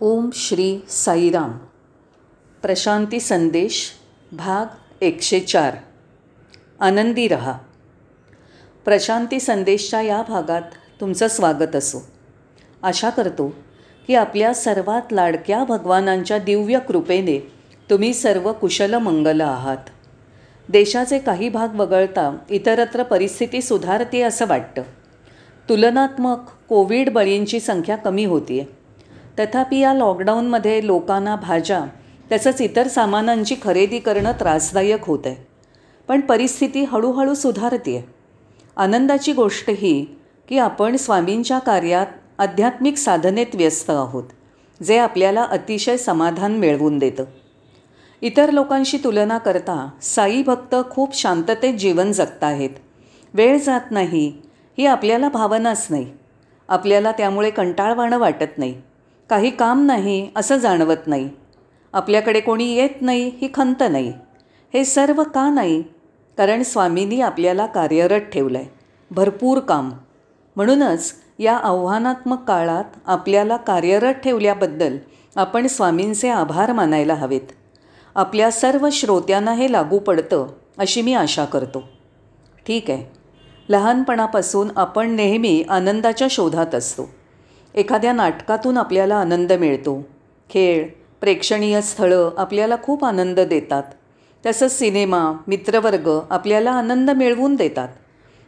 ओम श्री साईराम. प्रशांती संदेश भाग एकशे चार. आनंदी रहा. प्रशांती संदेशच्या या भागात तुमचं स्वागत असो. आशा करतो की आपल्या सर्वात लाडक्या भगवानांच्या दिव्य कृपेने तुम्ही सर्व कुशल मंगल आहात. देशाचे काही भाग वगळता इतरत्र परिस्थिती सुधारते असं वाटतं. तुलनात्मक कोविड बळींची संख्या कमी होती आहे तथापि या लॉकडाऊनमध्ये लोकांना भाज्या तसंच इतर सामानांची खरेदी करणं त्रासदायक होत आहे पण परिस्थिती हळूहळू सुधारते आहे आनंदाची गोष्ट ही की आपण स्वामींच्या कार्यात आध्यात्मिक साधनेत व्यस्त आहोत जे आपल्याला अतिशय समाधान मिळवून देतं. इतर लोकांशी तुलना करता साई भक्त खूप शांततेत जीवन जगत आहेत वेळ जात नाही ही आपल्याला भावनाच नाही. आपल्याला त्यामुळे कंटाळवाणं वाटत नाही. काही काम नाही असं जाणवत नाही. आपल्याकडे कोणी येत नाही ही खंत नाही. हे सर्व का नाही? कारण स्वामींनी आपल्याला कार्यरत ठेवलं आहे भरपूर काम. म्हणूनच या आव्हानात्मक काळात आपल्याला कार्यरत ठेवल्याबद्दल आपण स्वामींचे आभार मानायला हवेत. आपल्या सर्व श्रोत्यांना हे लागू पडतं अशी मी आशा करतो. ठीक आहे. लहानपणापासून आपण नेहमी आनंदाच्या शोधात असतो. एखाद्या नाटकातून आपल्याला आनंद मिळतो. खेळ प्रेक्षणीय स्थळं आपल्याला खूप आनंद देतात. तसंच सिनेमा मित्रवर्ग आपल्याला आनंद मिळवून देतात.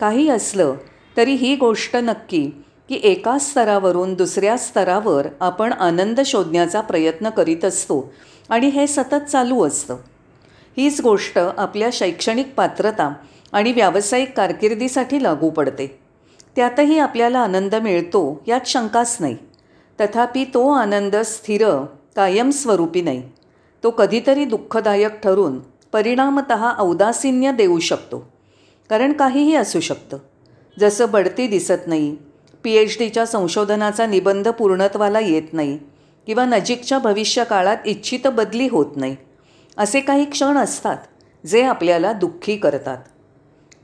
काही असलं तरी ही गोष्ट नक्की की एका स्तरावरून दुसऱ्या स्तरावर आपण आनंद शोधण्याचा प्रयत्न करीत असतो आणि हे सतत चालू असतं. हीच गोष्ट आपल्या शैक्षणिक पात्रता आणि व्यावसायिक कारकिर्दीसाठी लागू पडते. त्यातही आपल्याला आनंद मिळतो यात शंकाच नाही. तथापि तो आनंद स्थिर कायमस्वरूपी नाही. तो कधीतरी दुःखदायक ठरून परिणामत औदासीन्य देऊ शकतो. कारण काहीही असू शकतं. जसं बढती दिसत नाही पी एच डीच्या संशोधनाचा निबंध पूर्णत्वाला येत नाही किंवा नजीकच्या भविष्यकाळात इच्छित बदली होत नाही असे काही क्षण असतात जे आपल्याला दुःखी करतात.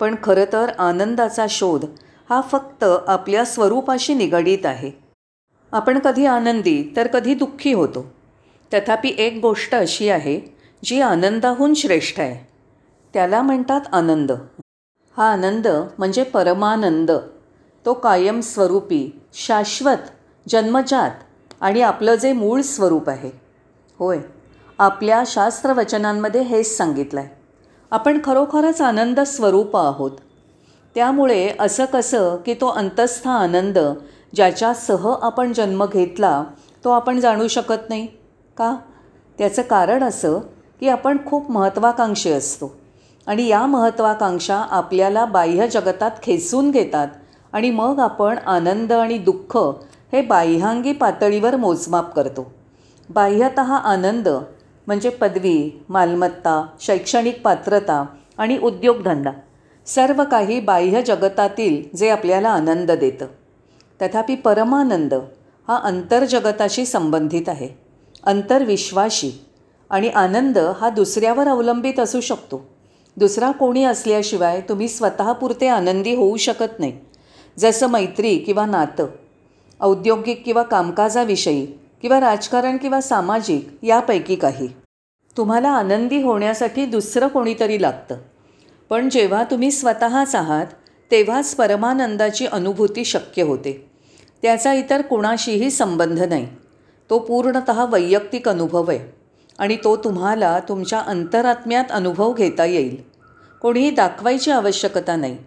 पण खरं तर आनंदाचा शोध हा फक्त आपल्या स्वरूपाशी निगडीत आहे. आपण कधी आनंदी तर कधी दुःखी होतो. तथापि एक गोष्ट अशी आहे जी आनंदाहून श्रेष्ठ आहे. त्याला म्हणतात आनंद. हा आनंद म्हणजे परमानंद. तो कायमस्वरूपी शाश्वत जन्मजात आणि आपलं जे मूळ स्वरूप आहे. होय आपल्या शास्त्रवचनांमध्ये हेच सांगितलं आहे आपण खरोखरच आनंद स्वरूप आहोत. त्यामुळे असं कसं की तो अंतस्थ आनंद ज्याच्यासह आपण जन्म घेतला तो आपण जाणू शकत नाही? का? त्याचं कारण असं की आपण खूप महत्त्वाकांक्षी असतो. आणि या महत्त्वाकांक्षा आपल्याला बाह्य जगतात खेचून घेतात आणि मग आपण आनंद आणि दुःख हे बाह्यांगी पातळीवर मोजमाप करतो. बाह्यत आनंद म्हणजे पदवी मालमत्ता शैक्षणिक पात्रता आणि उद्योगधंदा. सर्व काही बाह्य जगतातील जे आपल्याला आनंद देतं. तथापि परमानंद हा अंतर्जगताशी संबंधित आहे. अंतर्विश्वाशी आणि आनंद हा दुसऱ्यावर अवलंबित असू शकतो. दुसरा कोणी असल्याशिवाय तुम्ही स्वतःपुरते आनंदी होऊ शकत नाही. जसं मैत्री किंवा नातं औद्योगिक किंवा कामकाजाविषयी किंवा राजकारण किंवा सामाजिक यापैकी काही. तुम्हाला आनंदी होण्यासाठी दुसरं कोणीतरी लागतं. पण जेव्हा तुम्ही स्वतःच आहात तेव्हाच परमानंदाची अनुभूती शक्य होते. त्याचा इतर कुणाशीही संबंध नाही. तो पूर्णत वैयक्तिक अनुभव आहे आणि तो तुम्हाला तुमच्या अंतरात्म्यात अनुभव घेता येईल. कोणीही दाखवायची आवश्यकता नाही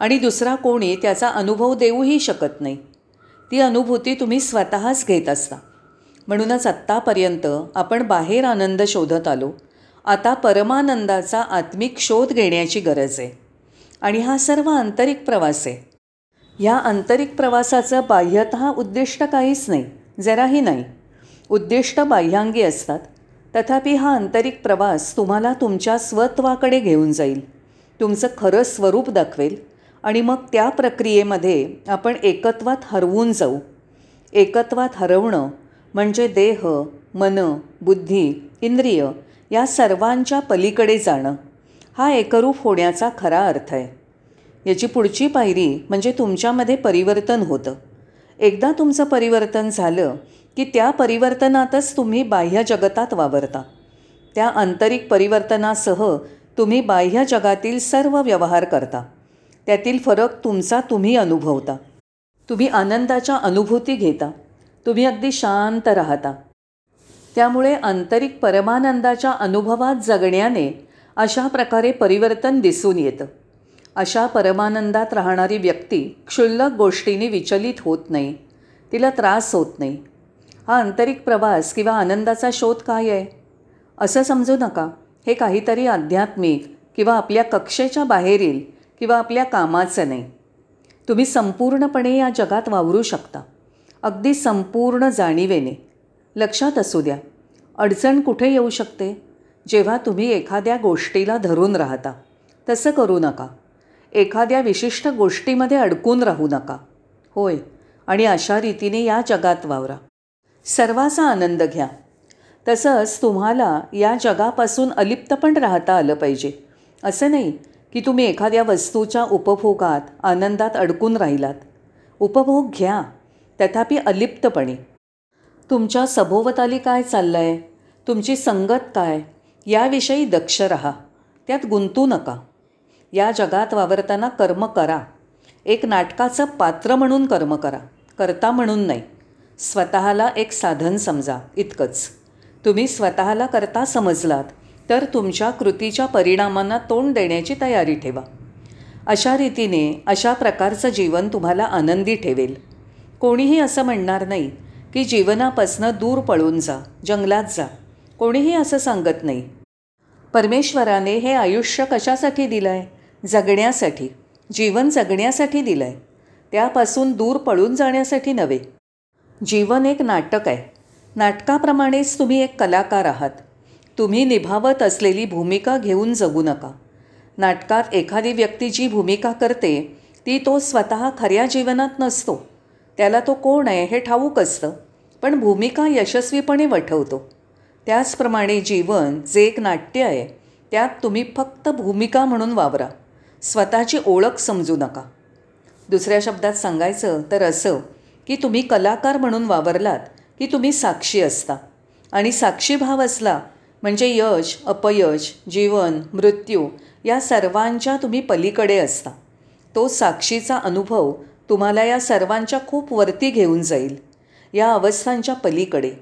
आणि दुसरा कोणी त्याचा अनुभव देऊही शकत नाही. ती अनुभूती तुम्ही स्वतःच घेत असता. म्हणूनच आत्तापर्यंत आपण बाहेर आनंद शोधत आलो. आता परमानंदाचा आत्मिक शोध घेण्याची गरज आहे. आणि हा सर्व आंतरिक प्रवास आहे. ह्या आंतरिक प्रवासाचं बाह्यत उद्दिष्ट काहीच नाही जराही नाही. उद्दिष्ट बाह्यांगी असतात. तथापि हा आंतरिक प्रवास तुम्हाला तुमच्या स्वत्वाकडे घेऊन जाईल. तुमचं खरं स्वरूप दाखवेल. आणि मग त्या प्रक्रियेमध्ये आपण एकत्वात हरवून जाऊ. एकत्वात हरवणं म्हणजे देह मन बुद्धी इंद्रिय या सर्वांच्या पलीकडे जाणं हा एकरूप होण्याचा खरा अर्थ आहे. याची पुढची पायरी म्हणजे तुमच्यामध्ये परिवर्तन होतं. एकदा तुमचं परिवर्तन झालं की त्या परिवर्तनातच तुम्ही बाह्य जगतात वावरता. त्या आंतरिक परिवर्तनासह तुम्ही बाह्य जगातील सर्व व्यवहार करता. त्यातील फरक तुमचा तुम्ही अनुभवता. तुम्ही आनंदाच्या अनुभूती घेता. तुम्ही अगदी शांत राहता. त्यामुळे आंतरिक परमानंदाच्या अनुभवात जगण्याने अशा प्रकारे परिवर्तन दिसून येतं. अशा परमानंदात राहणारी व्यक्ती क्षुल्लक गोष्टीने विचलित होत नाही. तिला त्रास होत नाही. हा आंतरिक प्रवास किंवा आनंदाचा शोध काय आहे? असं समजू नका. हे काहीतरी आध्यात्मिक किंवा आपल्या कक्षेच्या बाहेरील किंवा आपल्या कामाचं नाही. तुम्ही संपूर्णपणे या जगात वावरू शकता. अगदी संपूर्ण जाणीवेने. लक्षात असू द्या. अडचण कुठे येऊ शकते? जेव्हा तुम्ही एखाद्या गोष्टीला धरून राहता तसं करू नका. एखाद्या विशिष्ट गोष्टीमध्ये अडकून राहू नका. होय आणि अशा रीतीने या जगात वावरा. सर्वाचा आनंद घ्या. तसंच तुम्हाला या जगापासून अलिप्त पण राहता आलं पाहिजे. असं नाही की तुम्ही एखाद्या वस्तूच्या उपभोगात आनंदात अडकून राहिलात. उपभोग घ्या तथापि अलिप्तपणे. तुमच्या सभोवताली काय चाललं आहे तुमची संगत काय? याविषयी दक्ष रहा. त्यात गुंतू नका. या जगात वावरताना कर्म करा. एक नाटकाचं पात्र म्हणून कर्म करा. करता म्हणून नाही. स्वतःला एक साधन समजा. इतकंच. तुम्ही स्वतःला करता समजलात तर तुमच्या कृतीच्या परिणामांना तोंड देण्याची तयारी ठेवा. अशा रीतीने अशा प्रकारचं जीवन तुम्हाला आनंदी ठेवेल. कोणीही असं म्हणणार नाही की जीवनापासनं दूर पळून जा जंगलात जा. कोणीही असं सांगत नाही. परमेश्वराने हे आयुष्य कशासाठी दिलं आहे जगण्यासाठी. जीवन जगण्यासाठी दिलं आहे त्यापासून दूर पळून जाण्यासाठी नव्हे. जीवन एक नाटक आहे. नाटकाप्रमाणेच तुम्ही एक कलाकार आहात. तुम्ही निभावत असलेली भूमिका घेऊन जगू नका. नाटकात एखादी व्यक्ती जी भूमिका करते ती तो स्वतः खऱ्या जीवनात नसतो. त्याला तो कोण आहे हे ठाऊक असतं पण भूमिका यशस्वीपणे वठवतो. त्याचप्रमाणे जीवन जे एक नाट्य आहे त्यात तुम्ही फक्त भूमिका म्हणून वावरा. स्वतःची ओळख समजू नका. दुसऱ्या शब्दात सांगायचं तर असं की तुम्ही कलाकार म्हणून वावरलात की तुम्ही साक्षी असता. आणि साक्षीभाव असला म्हणजे यश अपयश जीवन मृत्यू या सर्वांच्या तुम्ही पलीकडे असता. तो साक्षीचा अनुभव तुम्हाला या सर्वांच्या खूप वरती घेऊन जाईल या अवस्थांच्या पलीकडे.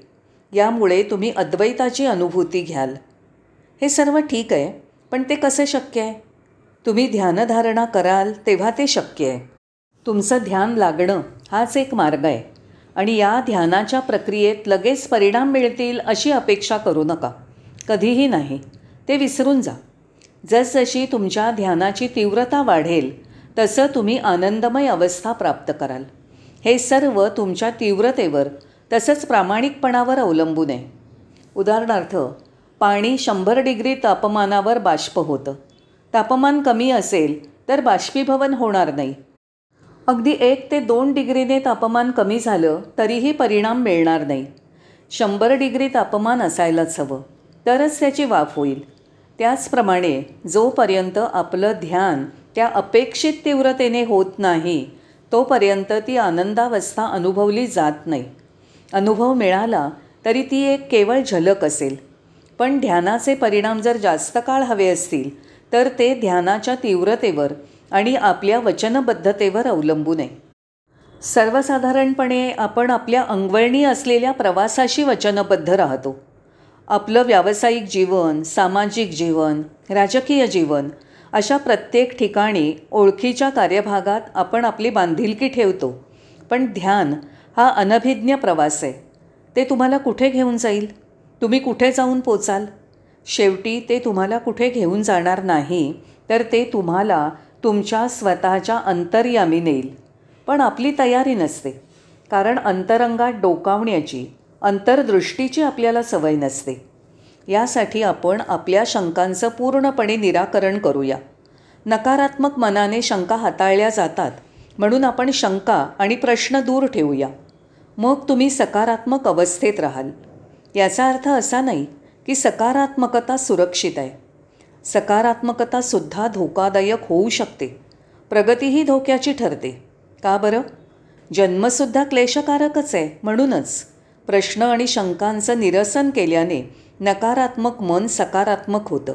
यामुळे तुम्ही अद्वैताची अनुभूती घ्याल. हे सर्व ठीक आहे पण ते कसं शक्य आहे? तुम्ही ध्यानधारणा कराल तेव्हा ते शक्य आहे. तुमचं ध्यान लागणं हाच एक मार्ग आहे आणि या ध्यानाच्या प्रक्रियेत लगेच परिणाम मिळतील अशी अपेक्षा करू नका. कधीही नाही. ते विसरून जा. जसजशी तुमच्या ध्यानाची तीव्रता वाढेल तसं तुम्ही आनंदमय अवस्था प्राप्त कराल. हे सर्व तुमच्या तीव्रतेवर तसंच प्रामाणिकपणावर अवलंबून आहे. उदाहरणार्थ पाणी शंभर डिग्री तापमानावर बाष्प होतं. तापमान कमी असेल तर बाष्पीभवन होणार नाही. अगदी एक ते दोन डिग्रीने तापमान कमी झालं तरीही परिणाम मिळणार नाही. शंभर डिग्री तापमान असायलाच हवं तरच त्याची वाफ होईल. त्याचप्रमाणे जोपर्यंत आपलं ध्यान त्या अपेक्षित तीव्रतेने होत नाही तोपर्यंत ती आनंदावस्था अनुभवली जात नाही. अनुभव मिळाला तरी ती एक केवळ झलक असेल. पण ध्यानाचे परिणाम जर जास्त काळ हवे असतील तर ते ध्यानाच्या तीव्रतेवर आणि आपल्या वचनबद्धतेवर अवलंबून आहे. सर्वसाधारणपणे आपण आपल्या अंगवळणी असलेल्या प्रवासाशी वचनबद्ध राहतो. आपलं व्यावसायिक जीवन सामाजिक जीवन राजकीय जीवन अशा प्रत्येक ठिकाणी ओळखीच्या कार्यभागात आपण आपली बांधिलकी ठेवतो. पण ध्यान हा अनभिज्ञ प्रवास आहे. ते तुम्हाला कुठे घेऊन जाईल? तुम्ही कुठे जाऊन पोचाल? शेवटी ते तुम्हाला कुठे घेऊन जाणार नाही तर ते तुम्हाला तुमच्या स्वतःच्या अंतर्यामी नेईल. पण आपली तयारी नसते. कारण अंतरंगात डोकावण्याची अंतर्दृष्टीची आपल्याला सवय नसते. यासाठी आपण आपल्या शंकांचं पूर्णपणे निराकरण करूया. नकारात्मक मनाने शंका हाताळल्या जातात म्हणून आपण शंका आणि प्रश्न दूर ठेवूया. मग तुम्ही सकारात्मक अवस्थेत राहाल. याचा अर्थ असा नाही की सकारात्मकता सुरक्षित आहे. सकारात्मकतासुद्धा धोकादायक होऊ शकते. प्रगतीही धोक्याची ठरते. का बरं? जन्मसुद्धा क्लेशकारकच आहे म्हणूनच. प्रश्न आणि शंकांचं निरसन केल्याने नकारात्मक मन सकारात्मक होतं.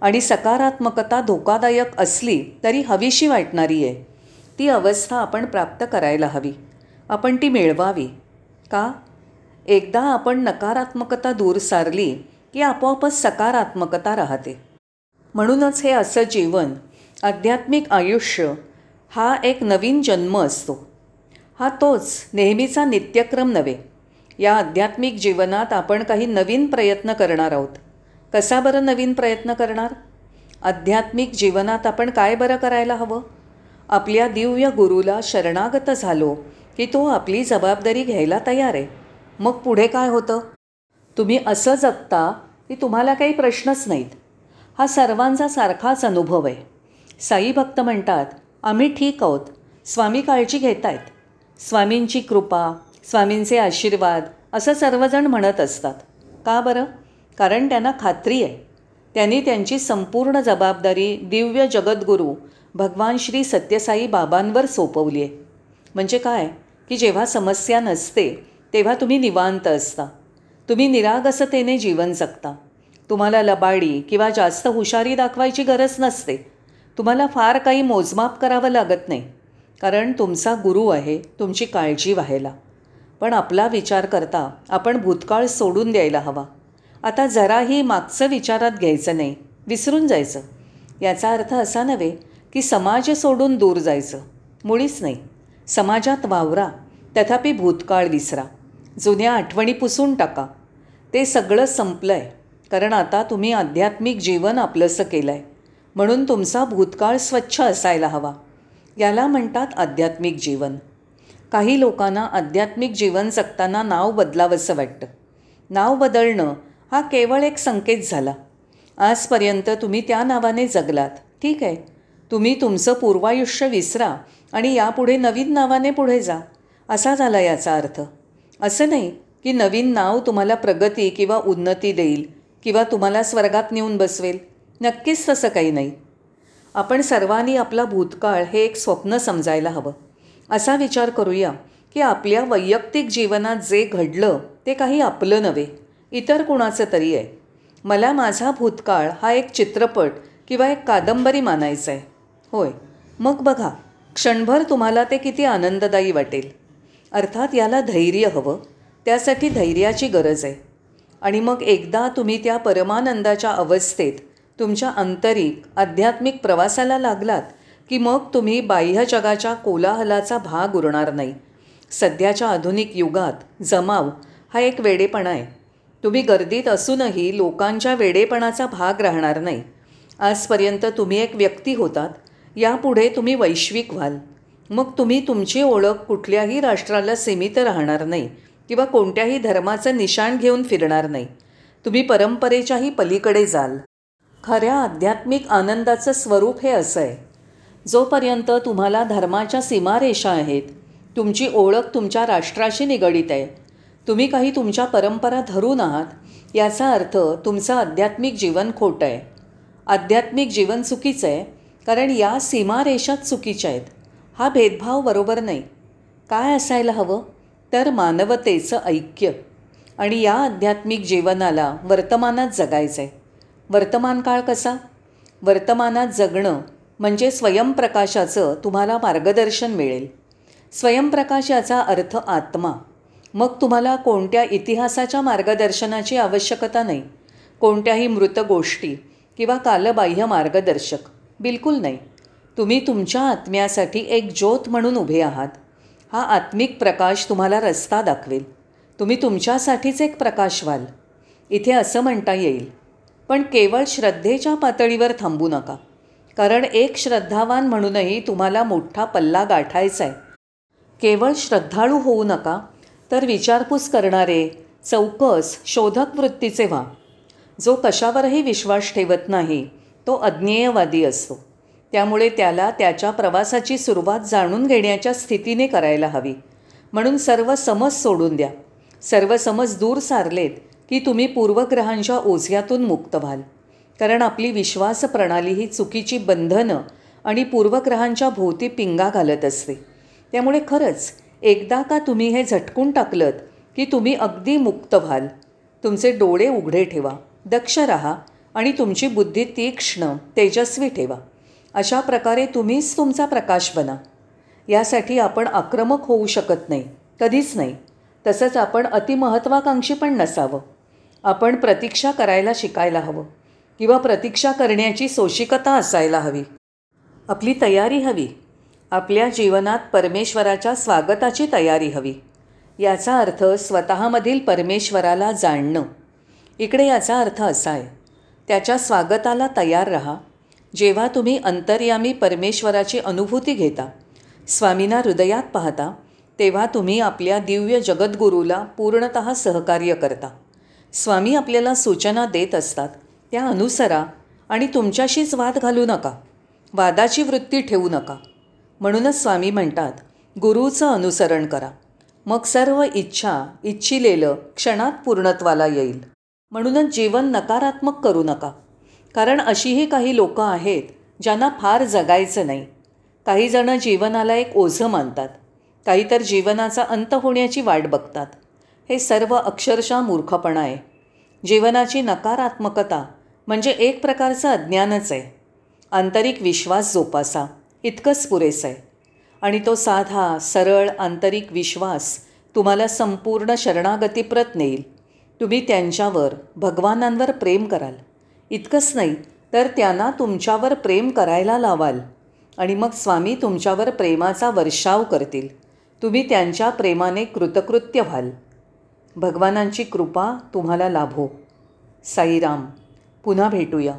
आणि सकारात्मकता धोकादायक असली तरी हवीशी वाटणारी आहे. ती अवस्था आपण प्राप्त करायला हवी. आपण ती मिळवावी. का? एकदा आपण नकारात्मकता दूर सारली की आपोआपच सकारात्मकता राहते. म्हणूनच हे असं जीवन आध्यात्मिक आयुष्य हा एक नवीन जन्म असतो. हा तोच नेहमीचा नित्यक्रम नव्हे. या आध्यात्मिक जीवनात आपण काही नवीन प्रयत्न करणार आहोत. कसा बरं नवीन प्रयत्न करणार? आध्यात्मिक जीवनात आपण काय बरं करायला हवं? आपल्या दिव्य गुरुला शरणागत झालो की तो आपली जबाबदारी घ्यायला तयार आहे. मग पुढे काय होतं? तुम्ही असं जगता की तुम्हाला काही प्रश्नच नाहीत. हा सर्वांचा सारखाच अनुभव आहे. साई भक्त म्हणतात आम्ही ठीक आहोत. स्वामी काळजी घेत आहेत स्वामींची कृपा स्वामींचे आशीर्वाद असं सर्वजण म्हणत असतात. का बरं? कारण त्यांना खात्री आहे. त्यांनी त्यांची संपूर्ण जबाबदारी दिव्य जगद्गुरू भगवान श्री सत्यसाई बाबांवर सोपवली आहे. म्हणजे काय? की जेव्हा समस्या नसते तेव्हा तुम्ही निवांत असता. तुम्ही निरागसतेने जीवन जगता. तुम्हाला लबाडी किंवा जास्त हुशारी दाखवायची गरज नसते. तुम्हाला फार काही मोजमाप करावं लागत नाही. कारण तुमचा गुरु आहे तुमची काळजी व्हायला. पण आपला विचार करता आपण भूतकाळ सोडून द्यायला हवा. आता जराही मागचं विचारात घ्यायचं नाही विसरून जायचं. याचा अर्थ असा नव्हे की समाज सोडून दूर जायचं. मुळीच नाही. समाजात वावरा तथापि भूतकाळ विसरा. जुन्या आठवणी पुसून टाका. ते सगळं संपलं आहे कारण आता तुम्ही आध्यात्मिक जीवन आपलंसं केलं आहे म्हणून तुमचा भूतकाळ स्वच्छ असायला हवा. याला म्हणतात आध्यात्मिक जीवन. काही लोकांना आध्यात्मिक जीवन जगताना नाव बदलावंसं वाटतं. नाव बदलणं हा केवळ एक संकेत झाला. आजपर्यंत तुम्ही त्या नावाने जगलात. ठीक आहे. तुम्ही तुमचं पूर्वायुष्य विसरा आणि यापुढे नवीन नावाने पुढे जा. असा झाला याचा अर्थ. असं नाही की नवीन नाव तुम्हाला प्रगती किंवा उन्नती देईल किंवा तुम्हाला स्वर्गात नेऊन बसवेल. नक्कीच तसं काही नाही. आपण सर्वांनी आपला भूतकाळ हे एक स्वप्न समजायला हवं. असा विचार करूया की आपल्या वैयक्तिक जीवनात जे घडलं ते काही आपलं नव्हे. इतर कुणाचं तरी आहे. मला माझा भूतकाळ हा एक चित्रपट किंवा एक कादंबरी मानायचा आहे. होय. मग बघा क्षणभर तुम्हाला ते किती आनंददायी वाटेल. अर्थात याला धैर्य हवं. त्यासाठी धैर्याची गरज आहे. आणि मग एकदा तुम्ही त्या परमानंदाच्या अवस्थेत तुमच्या आंतरिक आध्यात्मिक प्रवासाला लागलात की मग तुम्ही बाह्य जगाच्या कोलाहलाचा भाग उरणार नाही. सध्याच्या आधुनिक युगात जमाव हा एक वेडेपणा आहे. तुम्ही गर्दीत असूनही लोकांच्या वेडेपणाचा भाग राहणार नाही. आजपर्यंत तुम्ही एक व्यक्ती होतात. यापुढे तुम्ही वैश्विक व्हाल. मग तुम्ही तुमची ओळख कुठल्याही राष्ट्राला सीमित राहणार नाही किंवा कोणत्याही धर्माचं निशाण घेऊन फिरणार नाही. तुम्ही परंपरेच्याही पलीकडे जाल. खऱ्या आध्यात्मिक आनंदाचं स्वरूप हे असं आहे. जोपर्यंत तुम्हाला धर्माच्या सीमारेषा आहेत तुमची ओळख तुमच्या राष्ट्राशी निगडीत आहे. तुम्ही काही तुमच्या परंपरा धरून आहात याचा अर्थ तुमचं आध्यात्मिक जीवन खोटं आहे. आध्यात्मिक जीवन चुकीचं आहे कारण या सीमारेषाच चुकीच्या आहेत. हा भेदभाव बरोबर नाही. काय असायला हवं? तर मानवतेचं ऐक्य. आणि या आध्यात्मिक जीवनाला वर्तमानात जगायचं आहे वर्तमान काळ कसा? वर्तमानात जगणं म्हणजे स्वयंप्रकाशाचं तुम्हाला मार्गदर्शन मिळेल. स्वयंप्रकाश याचा अर्थ आत्मा. मग तुम्हाला कोणत्या इतिहासाच्या मार्गदर्शनाची आवश्यकता नाही? कोणत्याही मृत गोष्टी किंवा कालबाह्य मार्गदर्शक? बिलकुल नाही. तुम्ही तुमच्या आत्म्यासाठी एक ज्योत म्हणून उभे आहात. हा आत्मिक प्रकाश तुम्हाला रस्ता दाखवेल. तुम्ही तुमच्यासाठीच एक प्रकाश व्हाल इथे असं म्हणता येईल. पण केवळ श्रद्धेच्या पातळीवर थांबू नका. कारण एक श्रद्धावान म्हणूनही तुम्हाला मोठा पल्ला गाठायचा आहे केवळ श्रद्धाळू होऊ नका तर विचारपूस करणारे चौकस शोधक वृत्तीचे व्हा. जो कशावरही विश्वास ठेवत नाही तो अज्ञेयवादी असतो. त्यामुळे त्याला त्याच्या प्रवासाची सुरुवात जाणून घेण्याच्या स्थितीने करायला हवी. म्हणून सर्व समज सोडून द्या. सर्व समज दूर सारलेत की तुम्ही पूर्वग्रहांच्या ओझ्यातून मुक्त व्हाल. कारण आपली विश्वास प्रणाली ही चुकीची बंधनं आणि पूर्वग्रहांच्या भोवती पिंगा घालत असते. त्यामुळे खरंच एकदा का तुम्ही हे झटकून टाकलत की तुम्ही अगदी मुक्त व्हाल? तुमचे डोळे उघडे ठेवा दक्ष राहा आणि तुमची बुद्धी तीक्ष्ण तेजस्वी ठेवा. अशा प्रकारे तुम्हीच तुमचा प्रकाश बना. यासाठी आपण आक्रमक होऊ शकत नाही कधीच नाही. तसंच आपण अतिमहत्त्वाकांक्षी पण नसावं. आपण प्रतीक्षा करायला शिकायला हवं. किंवा प्रतीक्षा करण्याची सोशिकता असायला हवी. आपली तयारी हवी. आपल्या जीवनात परमेश्वराच्या स्वागताची तयारी हवी. याचा अर्थ स्वतःमधील परमेश्वराला जाणणं. इकडे याचा अर्थ असा आहे. त्याच्या स्वागताला तयार राहा. जेव्हा तुम्ही अंतर्यामी परमेश्वराची अनुभूती घेता स्वामींना हृदयात पाहता तेव्हा तुम्ही आपल्या दिव्य जगद्गुरूला पूर्णत सहकार्य करता. स्वामी आपल्याला सूचना देत असतात. त्या अनुसरा आणि तुमच्याशीच वाद घालू नका. वादाची वृत्ती ठेवू नका. म्हणूनच स्वामी म्हणतात गुरुचं अनुसरण करा. मग सर्व इच्छा इच्छिलेलं क्षणात पूर्णत्वाला येईल. म्हणूनच जीवन नकारात्मक करू नका. कारण अशीही काही लोकं आहेत ज्यांना फार जगायचं नाही. काहीजणं जीवनाला एक ओझं मानतात. काही तर जीवनाचा अंत होण्याची वाट बघतात. हे सर्व अक्षरशः मूर्खपणा आहे. जीवनाची नकारात्मकता म्हणजे एक प्रकारचं अज्ञानच आहे. आंतरिक विश्वास जोपासा. इतकंच पुरेसं आहे. आणि तो साधा सरळ आंतरिक विश्वास तुम्हाला संपूर्ण शरणागतीप्रत नेईल. तुम्ही त्यांच्यावर भगवानांवर प्रेम कराल. इतकंच नाही तर त्यांना तुमच्यावर प्रेम करायला लावाल. आणि मग स्वामी तुमच्यावर प्रेमाचा वर्षाव करतील. तुम्ही त्यांच्या प्रेमाने कृतकृत्य व्हाल. भगवानांची कृपा तुम्हाला लाभो. साईराम. पुन्हा भेटूया.